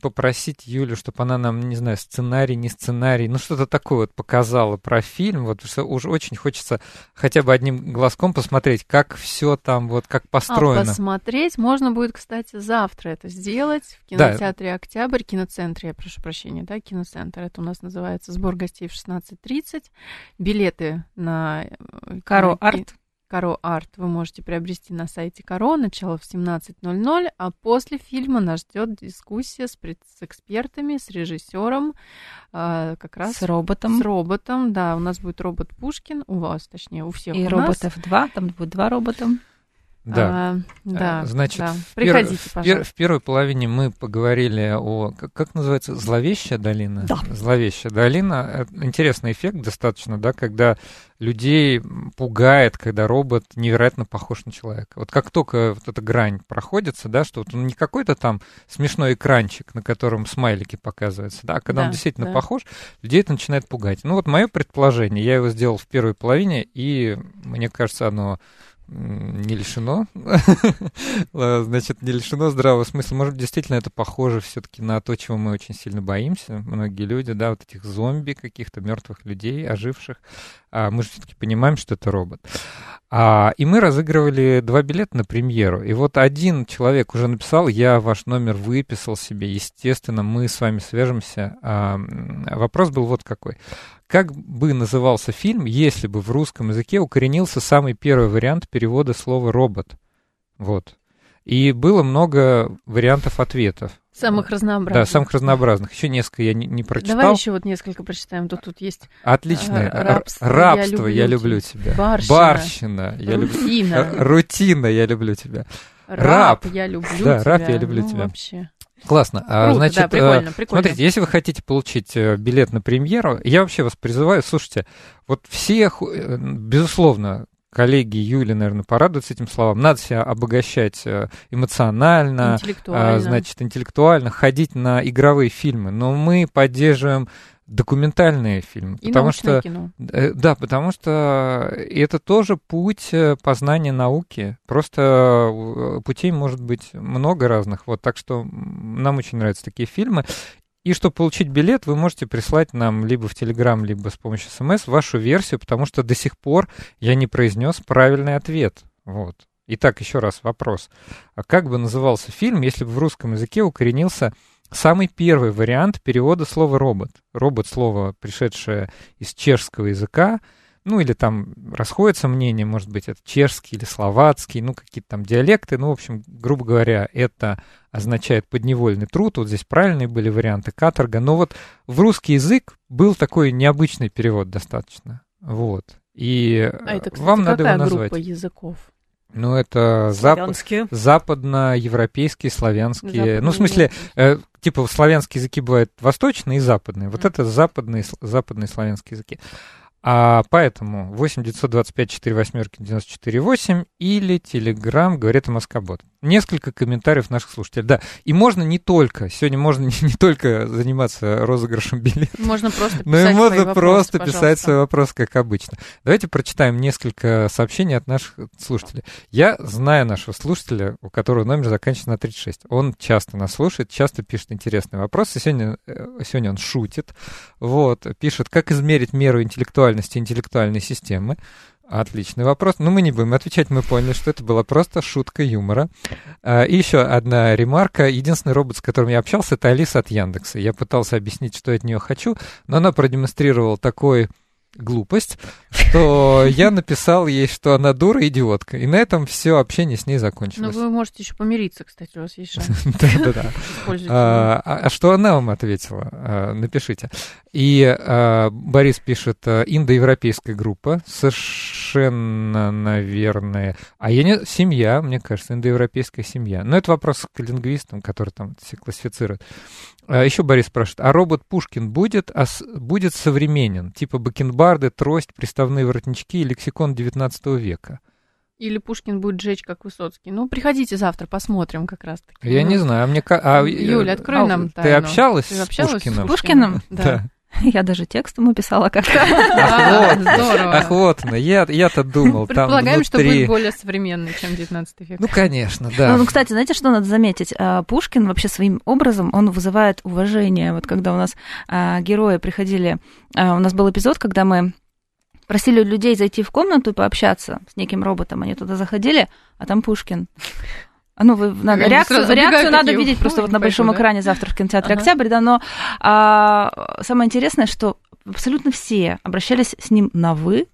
попросить Юлю, чтобы она нам, не знаю, сценарий, не сценарий, ну что-то такое вот показала про фильм, вот что уже очень хочется хотя бы одним глазком посмотреть, как все там, вот как А построено. посмотреть можно будет, кстати, завтра это сделать в Да. кинотеатре «Октябрь», киноцентре, я прошу прощения, да, киноцентр. Это у нас называется сбор гостей в 16.30. Билеты на... э, Каро Арт. Каро Арт вы можете приобрести на сайте Каро, начало в 17.00, а после фильма нас ждет дискуссия с, пред- с экспертами, с режиссером, а, как раз С роботом. с роботом. Да, у нас будет робот Пушкин, у вас, точнее, у всех И у нас. роботов два, там будет два робота. Да. А, да, Э, Значит, да. в, пер- приходите, в пер- пожалуйста. в первой половине мы поговорили о, как, как называется, зловещая долина? Да. Зловещая долина. Э, Интересный эффект достаточно, да, когда людей пугает, когда робот невероятно похож на человека. Вот как только вот эта грань проходится, да, что вот он не какой-то там смешной экранчик, на котором смайлики показываются, да, а когда он Да, действительно да. похож, людей это начинает пугать. Ну вот мое предположение, я его сделал в первой половине, и мне кажется, оно не лишено, э, значит, не лишено здравого смысла. Может, действительно это похоже все-таки на то, чего мы очень сильно боимся. Многие люди, да, вот этих зомби, каких-то мертвых людей, оживших. А мы же все-таки понимаем, что это робот. А, и мы разыгрывали два билета на премьеру. И вот один человек уже написал, я ваш номер выписал себе. Естественно, мы с вами свяжемся. А, вопрос был вот какой. Как бы назывался фильм, если бы в русском языке укоренился самый первый вариант перевода слова «робот»? Вот. И было много вариантов ответов. Самых Да, разнообразных. самых разнообразных. Еще несколько я не, не прочитал. Давай еще вот несколько прочитаем. Тут, тут есть Отлично. А, рабство, я Рабство, люблю я люблю тебя. Барщина. Барщина, я люблю рутина. Р- Рутина, я люблю тебя. Раб, раб. я люблю Да, тебя. раб, я люблю Ну, тебя. Вообще. Классно. А, Круто, значит, да, э, прикольно, прикольно. Смотрите, если вы хотите получить э, билет на премьеру, я вообще вас призываю, слушайте, вот все, э, безусловно, коллеги Юли, наверное, порадуются этим словам. Надо себя обогащать эмоционально, Интеллектуально. а, значит, интеллектуально, ходить на игровые фильмы. Но мы поддерживаем документальные фильмы, И потому что кино. Э, Да, потому что это тоже путь э, познания науки. Просто э, путей может быть много разных. Вот, так что нам очень нравятся такие фильмы. И чтобы получить билет, вы можете прислать нам либо в Телеграм, либо с помощью СМС вашу версию, потому что до сих пор я не произнес правильный ответ. Вот. Итак, еще раз вопрос. А как бы назывался фильм, если бы в русском языке укоренился самый первый вариант перевода слова робот? Робот слово, пришедшее из чешского языка, ну или там расходятся мнения, может быть, это чешский или словацкий, ну какие-то там диалекты, ну, в общем, грубо говоря, это означает подневольный труд, вот здесь правильные были варианты, каторга, но вот в русский язык был такой необычный перевод достаточно, вот. И А это, кстати, вам надо его назвать. группа языков? Ну, это зап- Славянские. западноевропейские, славянские. Ну, в смысле, Западные. э, типа славянские языки бывают восточные и западные. Вот Мгм. это западные, западные славянские языки. А поэтому 8 925 4 восьмерки 94 8 или Телеграм говорит Москобот. Несколько комментариев наших слушателей. Да, и можно не только, сегодня можно не, не только заниматься розыгрышем билетов. Можно просто писать Но и можно свои просто вопросы, писать свой пожалуйста. вопрос, как обычно. Давайте прочитаем несколько сообщений от наших слушателей. Я знаю нашего слушателя, у которого номер заканчивается на 36. Он часто нас слушает, часто пишет интересные вопросы. Сегодня, э, сегодня он шутит. Вот, пишет, как измерить меру интеллектуальности интеллектуальной системы. Отличный вопрос. Но мы не будем отвечать, мы поняли, что это была просто шутка юмора. А, И еще одна ремарка. Единственный робот, с которым я общался, это Алиса от Яндекса. Я пытался объяснить, что я от нее хочу, но она продемонстрировала такой глупость, что я написал ей, что она дура идиотка. И на этом все общение с ней закончилось. Ну, вы можете еще помириться, кстати, у вас есть шанс. Да-да-да. А а- а что она вам ответила? А, Напишите. И Борис пишет, а, индоевропейская группа, совершенно, наверное, а я не... Семья, мне кажется, индоевропейская семья. Но это вопрос к лингвистам, которые там все классифицируют. Еще Борис спрашивает, а робот Пушкин будет, а будет современен? Типа бакенбарды, трость, приставные воротнички и лексикон 19 века? Или Пушкин будет жечь, как Высоцкий. Ну, приходите завтра, посмотрим как раз-таки. Я Ну, не знаю, а мне... а, Юля, открой а, нам Ты тайну. общалась Ты с общалась с Пушкиным? Пушкиным? Да. Я даже текст ему писала как-то. Ах, вот, здорово. ах, вот я, я-то думал, там Предполагаем, что будет более современный, чем 19 век. Ну, конечно, да. Ну, ну, кстати, знаете, что надо заметить? А, Пушкин вообще своим образом, он вызывает уважение. Вот когда у нас а, герои приходили, а, у нас был эпизод, когда мы просили людей зайти в комнату и пообщаться с неким роботом. Они туда заходили, а там Пушкин. А Ну, вы, надо, реакцию, реакцию надо такие, видеть просто «Ой, вот на большом да?» экране завтра в кинотеатре Ага. «Октябрь», да, но а, самое интересное, что абсолютно все обращались с ним на «вы»,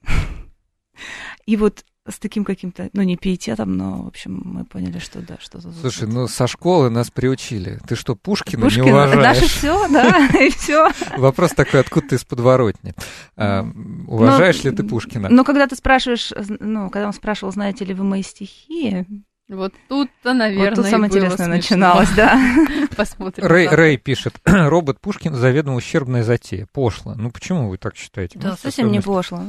и вот с таким каким-то, ну, не пиететом, но, в общем, мы поняли, что да, что-то... тут Слушай, ну со школы нас приучили. Ты что, Пушкина, Пушкин, не уважаешь? наше все, да, и все. Вопрос такой, откуда ты из подворотни? А, уважаешь ли ты Пушкина? Но когда ты спрашиваешь, ну, когда он спрашивал, знаете ли вы мои стихи, Вот тут-то, наверное, вот тут и самое интересное смешно. начиналось, да. Посмотрим. Рэй. Рэй пишет, робот Пушкин заведомо ущербная затея. Пошло. Ну почему вы так считаете? Да, Можете совсем не пошло.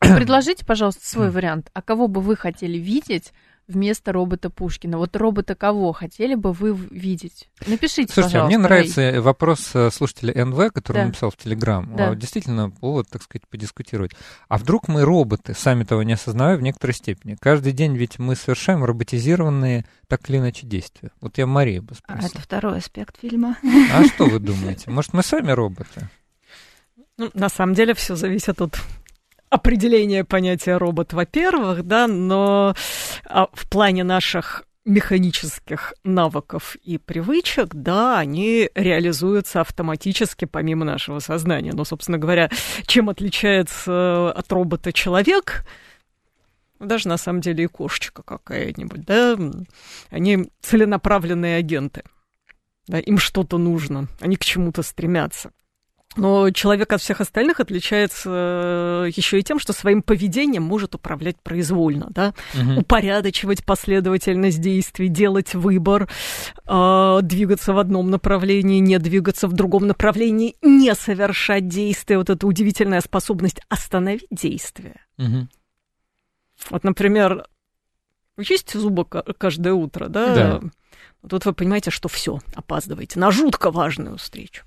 Предложите, пожалуйста, свой вариант. А кого бы вы хотели видеть вместо робота Пушкина? Вот робота кого хотели бы вы видеть? Напишите, Слушайте, а пожалуйста. мне нравится вопрос э, слушателя НВ, который Да. написал в Телеграм. Да. А, Действительно, повод, так сказать, подискутировать. А вдруг мы роботы, сами того не осознавая в некоторой степени? Каждый день ведь мы совершаем роботизированные так или иначе действия. Вот я Марию бы А спросил. это второй аспект фильма. А что вы думаете? Может, мы сами роботы? Ну, на самом деле все зависит от определения понятия робот, во-первых, да, но а, в плане наших механических навыков и привычек, да, они реализуются автоматически помимо нашего сознания. Но, собственно говоря, чем отличается от робота человек, даже на самом деле и кошечка какая-нибудь, да, они целенаправленные агенты. Да, им что-то нужно, они к чему-то стремятся. Но человек от всех остальных отличается еще и тем, что своим поведением может управлять произвольно, да, Мгм. упорядочивать последовательность действий, делать выбор, э, двигаться в одном направлении, не двигаться в другом направлении, не совершать действия. Вот эта удивительная способность остановить действие. Мгм. Вот, например, вы чистите зубы ка- каждое утро, да? Да. Тут вы понимаете, что все, опаздываете на жутко важную встречу.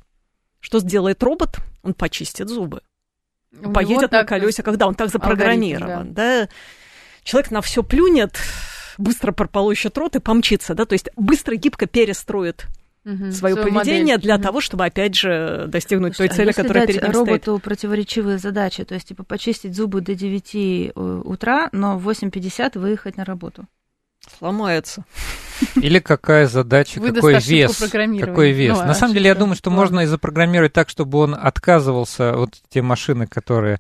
Что сделает робот? Он почистит зубы. У Поедет на колесе, когда он так запрограммирован, да. Человек на все плюнет, быстро прополощет рот и помчится, да, то есть быстро, гибко перестроит Мгм, свое поведение модель. для Мгм. того, чтобы, опять же, достигнуть той Слушайте, а цели, если которая дать перед ним стоит. роботу противоречивые задачи, то есть, типа, почистить зубы до 9 э, утра, но в 8.50 выехать на работу. Сломается. Или какая задача, Выдаст какой вес, какой вес. Ну, На самом деле, я думаю, что Ладно. можно и запрограммировать так, чтобы он отказывался, вот те машины, которые а,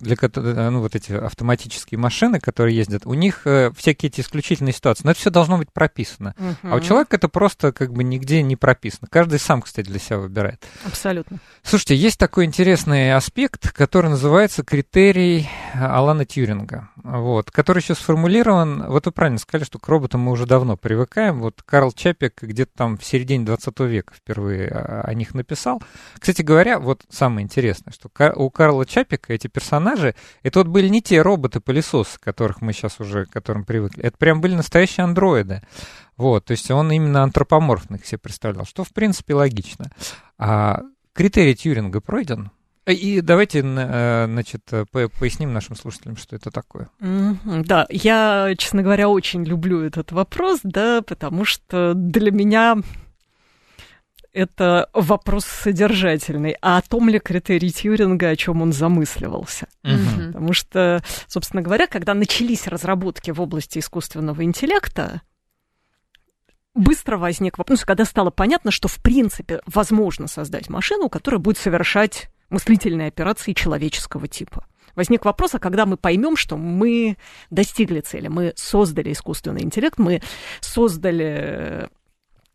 для которых, ну, вот эти автоматические машины, которые ездят, у них э, всякие эти исключительные ситуации. Но это все должно быть прописано. А у человека это просто как бы нигде не прописано. Каждый сам, кстати, для себя выбирает. Абсолютно. Слушайте, есть такой интересный аспект, который называется критерий Алана Тьюринга, вот, который еще сформулирован, вот вы правильно сказали, что к роботам мы уже давно привыкаем, вот Карл Чапик где-то там в середине 20 века впервые о, них написал. Кстати говоря, вот самое интересное, что у Карла Чапика эти персонажи персонажи, это вот были не те роботы-пылесосы, которых мы сейчас уже, к которым привыкли. Это прям были настоящие андроиды. Вот, то есть он именно антропоморфных себе представлял, что, в принципе, логично. А критерий Тьюринга пройден? И давайте, э, значит, поясним нашим слушателям, что это такое. Да, я, честно говоря, очень люблю этот вопрос, да, потому что для меня это вопрос содержательный. А о том ли критерий Тьюринга, о чем он замысливался? Угу. Потому что, собственно говоря, когда начались разработки в области искусственного интеллекта, быстро возник вопрос, ну, когда стало понятно, что в принципе возможно создать машину, которая будет совершать мыслительные операции человеческого типа. Возник вопрос, а когда мы поймем, что мы достигли цели, мы создали искусственный интеллект, мы создали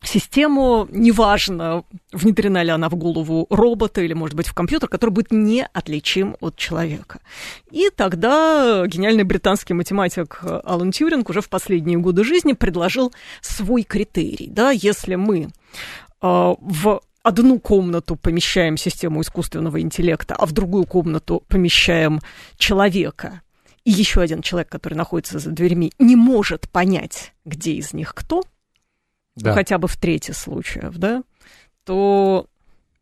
систему, неважно, внедрена ли она в голову робота или, может быть, в компьютер, который будет неотличим от человека. И тогда гениальный британский математик Алан Тьюринг уже в последние годы жизни предложил свой критерий. Да, если мы э, в одну комнату помещаем систему искусственного интеллекта, а в другую комнату помещаем человека, и еще один человек, который находится за дверьми, не может понять, где из них кто, да. хотя бы в трети случаев, да, то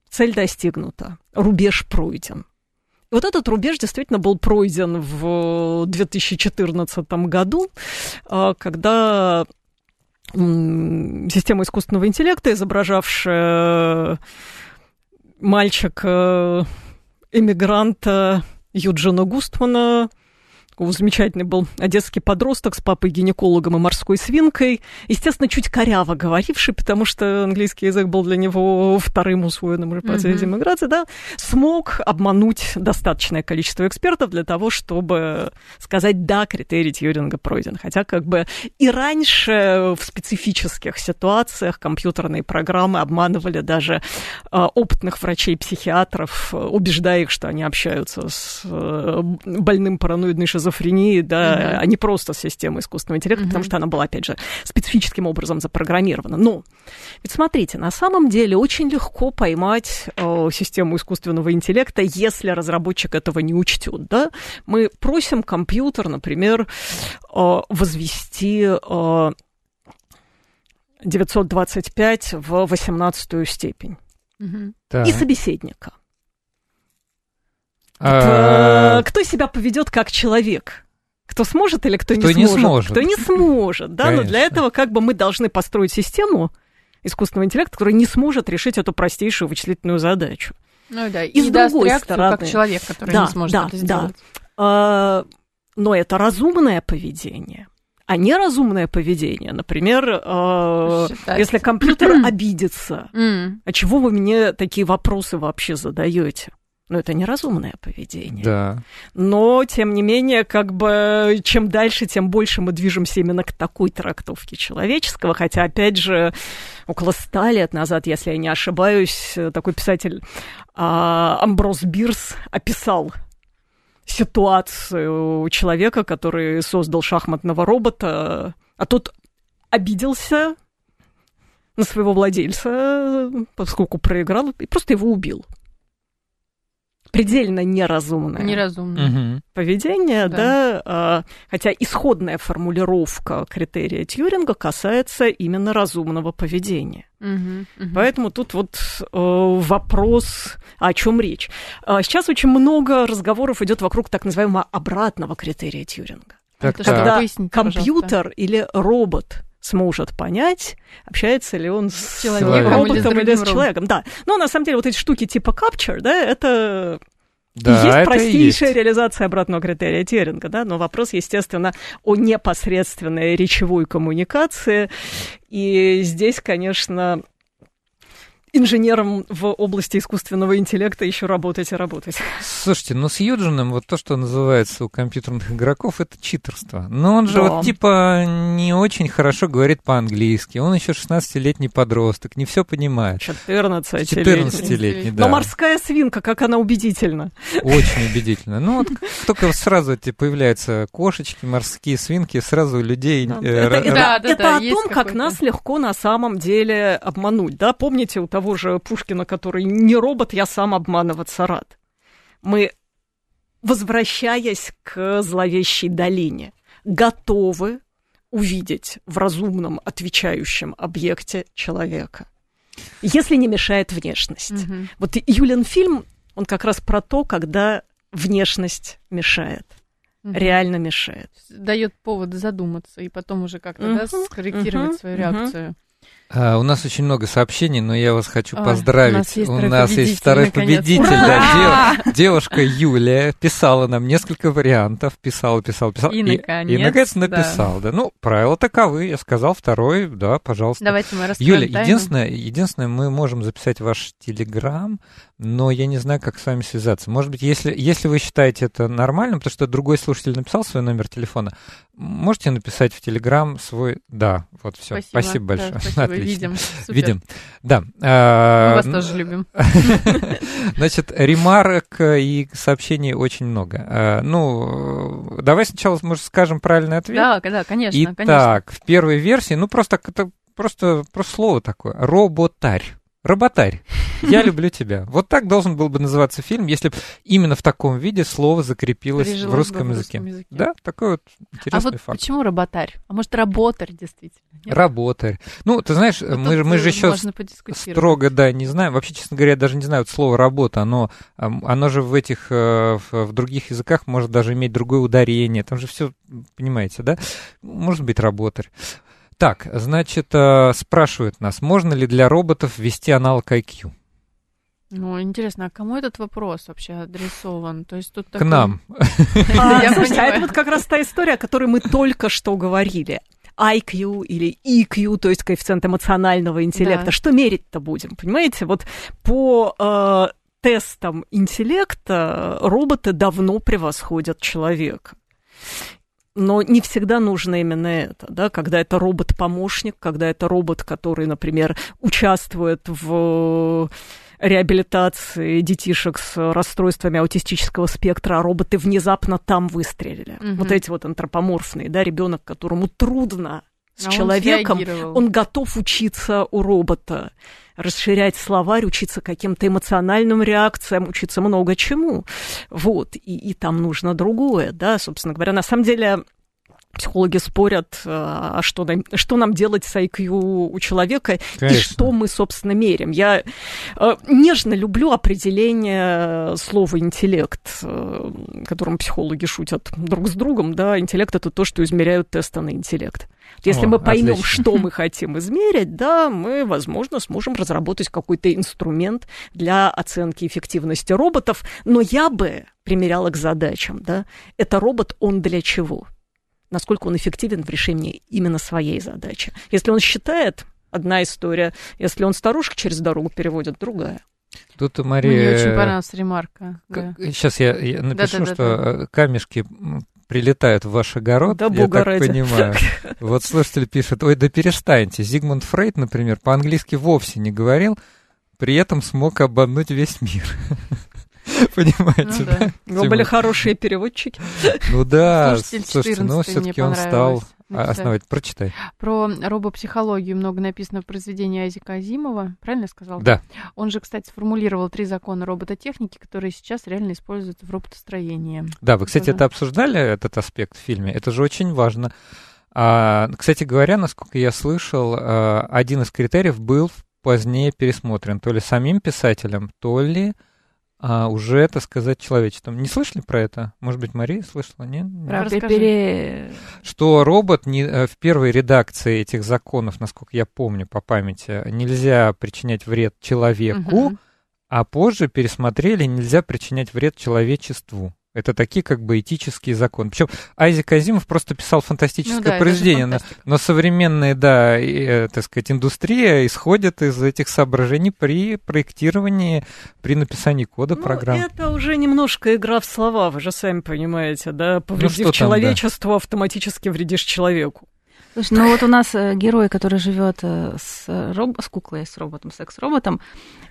цель достигнута, рубеж пройден. Вот этот рубеж действительно был пройден в 2014 году, а, когда система искусственного интеллекта, изображавшая мальчика эмигранта Юджина Густмана, замечательный был одесский подросток с папой-гинекологом и морской свинкой, естественно, чуть коряво говоривший, потому что английский язык был для него вторым усвоенным уже процессе mm-hmm. иммиграции, да, смог обмануть достаточное количество экспертов для того, чтобы сказать, да, критерий Тьюринга пройден. Хотя как бы и раньше в специфических ситуациях компьютерные программы обманывали даже э, опытных врачей-психиатров, убеждая их, что они общаются с э, больным параноидной шизофренией шизофрении, да, mm-hmm. а не просто с системой искусственного интеллекта, mm-hmm. потому что она была, опять же, специфическим образом запрограммирована. Но ведь смотрите, на самом деле очень легко поймать э, систему искусственного интеллекта, если разработчик этого не учтет, да. Мы просим компьютер, например, э, возвести э, 925 в 18 степень. Угу. И собеседника. А... Кто себя поведет как человек? Кто сможет или кто, кто не, сможет? сможет? Кто не сможет, да? Конечно. Но для этого как бы мы должны построить систему искусственного интеллекта, которая не сможет решить эту простейшую вычислительную задачу. Ну да, и, и с другой стороны, как человек, который да, не сможет да, это сделать. Да. А, но это разумное поведение. А неразумное поведение, например, э, если компьютер обидится, а чего вы мне такие вопросы вообще задаете? Но это неразумное поведение. Да. Но, тем не менее, как бы, чем дальше, тем больше мы движемся именно к такой трактовке человеческого. Хотя, опять же, около ста лет назад, если я не ошибаюсь, такой писатель а, Амброс Бирс описал ситуацию человека, который создал шахматного робота, а тот обиделся на своего владельца, поскольку проиграл, и просто его убил предельно неразумное. Неразумное. Угу. Поведение, да, да а, хотя исходная формулировка критерия Тьюринга касается именно разумного поведения. Угу, угу. Поэтому тут вот э, вопрос, о чем речь. А, сейчас очень много разговоров идет вокруг так называемого обратного критерия Тьюринга. Так, когда компьютер или робот сможет понять, общается ли он с человеком роботом или, или с человеком. Да. Но на самом деле вот эти штуки типа capture, да, это да, есть это простейшая есть. реализация обратного критерия Теринга, да, но вопрос, естественно, о непосредственной речевой коммуникации. И здесь, конечно, инженером в области искусственного интеллекта еще работать и работать. Слушайте, ну с Юджином вот то, что называется у компьютерных игроков, это читерство. Но он же да. вот типа не очень хорошо говорит по-английски. Он еще 16-летний подросток, не все понимает. 14-летний. 14-летний, да. Но морская свинка, как она убедительна. Очень убедительно. Ну вот только сразу эти появляются кошечки, морские свинки, сразу людей... Да, э, это, да, да, это да, о том, как нас легко на самом деле обмануть. Да, помните у того того же Пушкина, который не робот, я сам обманываться рад. Мы возвращаясь к зловещей долине, готовы увидеть в разумном отвечающем объекте человека, если не мешает внешность. Угу. Вот Юлин фильм, он как раз про то, когда внешность мешает реально мешает. Дает повод задуматься и потом уже как-то uh-huh, да, скорректировать uh-huh, свою реакцию. А, у нас очень много сообщений, но я вас хочу Ой, поздравить. У нас есть, у нас есть второй победитель. Да, дев, девушка Юлия писала нам несколько вариантов, писала, писала, писала. И, и наконец, и, наконец написал. Да. да. Ну, правила таковы. Я сказал второй, да, пожалуйста. Давайте мы раскроем Юля, единственное, единственное, мы можем записать ваш телеграм, но я не знаю, как с вами связаться. Может быть, если, если вы считаете это нормальным, потому что другой слушатель написал свой номер телефона, можете написать в телеграм свой... Да, вот все. Спасибо, спасибо большое. Да, спасибо. Отлично. Видим. Супер. Видим. Да. Мы вас тоже любим. Значит, ремарок и сообщений очень много. А, ну, давай сначала, может, скажем правильный ответ? Да, да, конечно. Итак, в первой версии, ну, просто просто, просто слово такое. Роботарь. Роботарь, я люблю тебя. Вот так должен был бы называться фильм, если бы именно в таком виде слово закрепилось в русском, в русском языке. Да, такой вот интересный а вот факт. почему роботарь? А может, работарь действительно? Нет? Работарь. Ну, ты знаешь, вот мы, мы же еще строго, да, не знаем. Вообще, честно говоря, я даже не знаю вот слово работа. Оно, оно же в этих, э, в других языках может даже иметь другое ударение. Там же все, понимаете, да? Может быть, работарь. Так, значит, э, спрашивают нас, можно ли для роботов ввести аналог IQ? Ну, интересно, а кому этот вопрос вообще адресован? То есть тут К нам. А, слушайте, а это вот как раз та история, о которой мы только что говорили. IQ или EQ, то есть коэффициент эмоционального интеллекта. Да. Что мерить-то будем? Понимаете, вот по э, тестам интеллекта роботы давно превосходят человека но не всегда нужно именно это, да, когда это робот-помощник, когда это робот, который, например, участвует в реабилитации детишек с расстройствами аутистического спектра, а роботы внезапно там выстрелили. Угу. Вот эти вот антропоморфные, да, ребенок, которому трудно с а человеком, он, он готов учиться у робота, расширять словарь, учиться каким-то эмоциональным реакциям, учиться много чему. Вот, и, и там нужно другое, да, собственно говоря. На самом деле, Психологи спорят, э, а что нам, что нам делать с IQ у человека Конечно. и что мы, собственно, мерим. Я э, нежно люблю определение слова интеллект, э, которым психологи шутят друг с другом. Да, интеллект это то, что измеряют тесты на интеллект. Если О, мы поймем, отлично. что мы хотим измерить, да, мы, возможно, сможем разработать какой-то инструмент для оценки эффективности роботов. Но я бы примеряла к задачам, да. Это робот, он для чего? Насколько он эффективен в решении именно своей задачи. Если он считает, одна история, если он старушек через дорогу переводит, другая. Тут Мария... Мне очень понравилась ремарка. Да. Сейчас я, я напишу, да, да, что да, да. камешки прилетают в ваш огород, да, я так ради. понимаю. Вот слушатель пишет, ой, да перестаньте. Зигмунд Фрейд, например, по-английски вовсе не говорил, при этом смог обмануть весь мир. Понимаете, ну, да? да? Вы были хорошие переводчики. Ну да, слушайте, но все-таки он стал основать. Прочитай. Про робопсихологию много написано в произведении Айзека Азимова. Правильно я сказал? Да. Он же, кстати, сформулировал три закона робототехники, которые сейчас реально используются в роботостроении. Да, вы, кстати, это обсуждали, этот аспект в фильме? Это же очень важно. А, кстати говоря, насколько я слышал, а, один из критериев был позднее пересмотрен то ли самим писателем, то ли а уже, это сказать, человечеством. Не слышали про это? Может быть, Мария слышала, нет? Про пере... Что робот не, э, в первой редакции этих законов, насколько я помню по памяти, нельзя причинять вред человеку, угу. а позже пересмотрели, нельзя причинять вред человечеству. Это такие как бы этические законы. Причем Айзек Азимов просто писал фантастическое ну, да, произведение, но, но современная, да, и, э, так сказать, индустрия исходит из этих соображений при проектировании, при написании кода ну, программ. Это уже немножко игра в слова, вы же сами понимаете, да? Повредив ну, человечеству, да. автоматически вредишь человеку. Слушай, ну вот у нас э, герой, который живет э, с, роб... с куклой, с роботом, секс-роботом,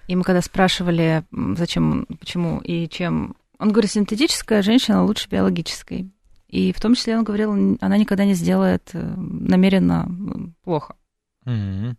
и мы когда спрашивали, зачем, почему и чем он говорит, синтетическая женщина лучше биологической. И в том числе он говорил, она никогда не сделает э, намеренно плохо. Mm-hmm.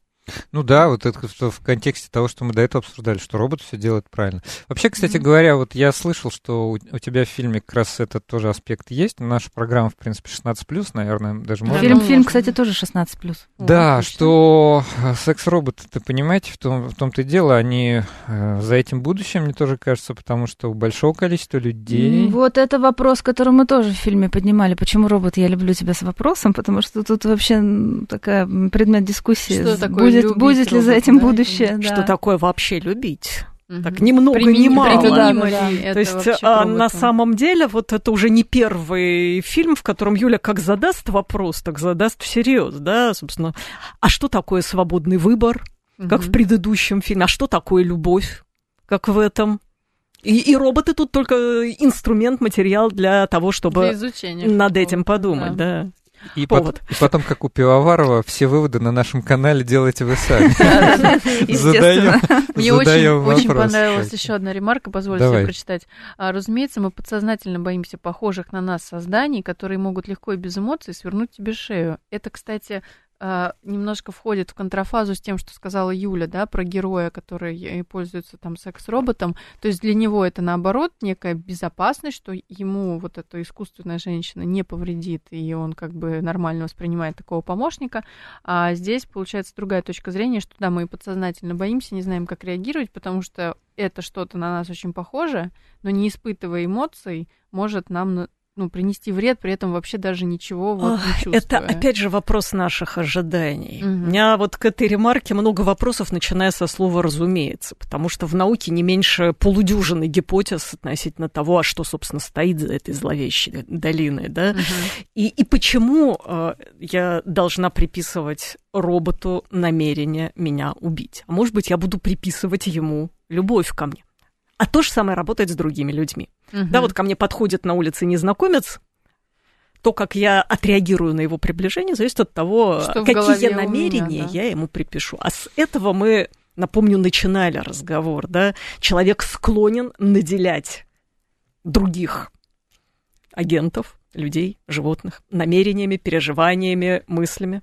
Ну да, вот это в контексте того, что мы до этого обсуждали, что робот все делает правильно. Вообще, кстати mm-hmm. говоря, вот я слышал, что у, у тебя в фильме как раз этот тоже аспект есть. Наша программа, в принципе, 16+, наверное, даже можно. Фильм, фильм, кстати, тоже 16+. Да, О, что э, секс-роботы, ты понимаете, в, том, в том-то и дело, они э, за этим будущем, мне тоже кажется, потому что у большого количества людей... Вот это вопрос, который мы тоже в фильме поднимали. Почему робот, я люблю тебя с вопросом, потому что тут вообще такая предмет дискуссии. Что такое будет, будет ли за этим да? будущее. Что такое вообще любить? Угу. Так ни много, ни мало. Да, да, да. То есть а, на самом деле вот это уже не первый фильм, в котором Юля как задаст вопрос, так задаст всерьез, да, собственно. А что такое свободный выбор, угу. как в предыдущем фильме? А что такое любовь, как в этом? И, и роботы тут только инструмент, материал для того, чтобы для над этим подумать, да. да. И, повод. Пот- и потом, как у Пивоварова, все выводы на нашем канале делайте вы сами. Задаем Мне очень понравилась еще одна ремарка, позвольте себе прочитать. А, разумеется, мы подсознательно боимся похожих на нас созданий, которые могут легко и без эмоций свернуть тебе шею. Это, кстати, немножко входит в контрафазу с тем, что сказала Юля, да, про героя, который пользуется там секс-роботом. То есть для него это наоборот некая безопасность, что ему вот эта искусственная женщина не повредит, и он как бы нормально воспринимает такого помощника. А здесь получается другая точка зрения, что да, мы подсознательно боимся, не знаем, как реагировать, потому что это что-то на нас очень похоже, но не испытывая эмоций, может нам ну, принести вред, при этом вообще даже ничего вот не чувствуя. Это, опять же, вопрос наших ожиданий. Угу. У меня вот к этой ремарке много вопросов, начиная со слова «разумеется», потому что в науке не меньше полудюжины гипотез относительно того, а что, собственно, стоит за этой зловещей долиной, да? Угу. И, и почему э, я должна приписывать роботу намерение меня убить? А может быть, я буду приписывать ему любовь ко мне? А то же самое работает с другими людьми. Угу. Да, вот ко мне подходит на улице незнакомец, то, как я отреагирую на его приближение, зависит от того, Что какие намерения меня, да? я ему припишу. А с этого мы, напомню, начинали разговор, да, человек склонен наделять других агентов людей, животных, намерениями, переживаниями, мыслями.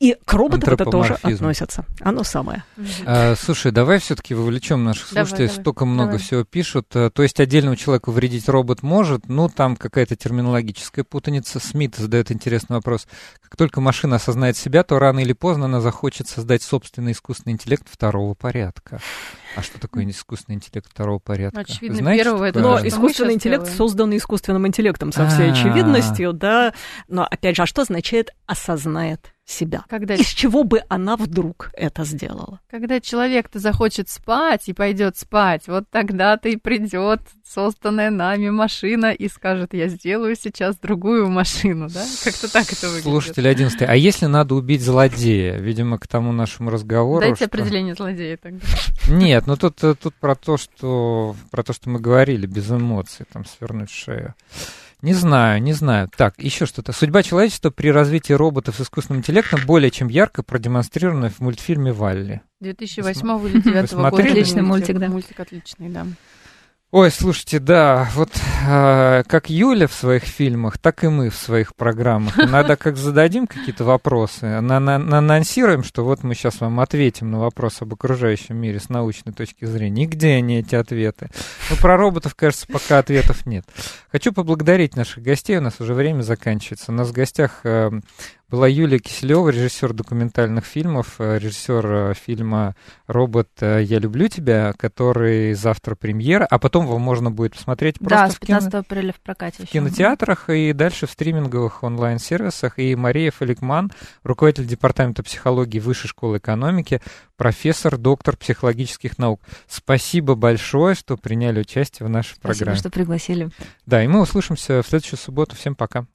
И к роботам это тоже относится. Оно самое. А, слушай, давай все-таки вовлечем наших слушателей. Давай, Столько давай. много давай. всего пишут. А, то есть отдельному человеку вредить робот может, ну там какая-то терминологическая путаница. Смит задает интересный вопрос. Как только машина осознает себя, то рано или поздно она захочет создать собственный искусственный интеллект второго порядка. А что такое искусственный интеллект второго порядка? Очевидно, Знаете, первого это Но искусственный интеллект делаем. создан искусственным интеллектом со всей А-а-а. очевидностью, да. Но опять же, а что означает осознает? Себя. Когда... Из чего бы она вдруг это сделала? Когда человек-то захочет спать и пойдет спать, вот тогда-то и придет созданная нами машина и скажет, я сделаю сейчас другую машину, да? Как-то так это выглядит. Слушатель 11 а если надо убить злодея? Видимо, к тому нашему разговору... Дайте что... определение злодея тогда. Нет, ну тут, тут про то, что про то, что мы говорили, без эмоций, там, свернуть шею. Не знаю, не знаю. Так, еще что-то. Судьба человечества при развитии роботов с искусственным интеллектом более чем ярко продемонстрирована в мультфильме «Валли». 2008 или 2009 года. Отличный мультик, да. Мультик отличный, да. Ой, слушайте, да, вот э, как Юля в своих фильмах, так и мы в своих программах. Надо как зададим какие-то вопросы, анонсируем, что вот мы сейчас вам ответим на вопрос об окружающем мире с научной точки зрения. И где они, эти ответы? Ну, про роботов, кажется, пока ответов нет. Хочу поблагодарить наших гостей, у нас уже время заканчивается. У нас в гостях э, была Юлия Киселева, режиссер документальных фильмов, э, режиссер э, фильма «Робот, э, я люблю тебя», который завтра премьера, а потом его можно будет посмотреть просто да, с 15 кино... апреля в прокате. В кинотеатрах и дальше в стриминговых онлайн-сервисах. И Мария Фаликман, руководитель департамента психологии Высшей школы экономики, профессор, доктор психологических наук. Спасибо большое, что приняли участие в нашей Спасибо, программе. Спасибо, что пригласили. Да, и мы услышимся в следующую субботу. Всем пока.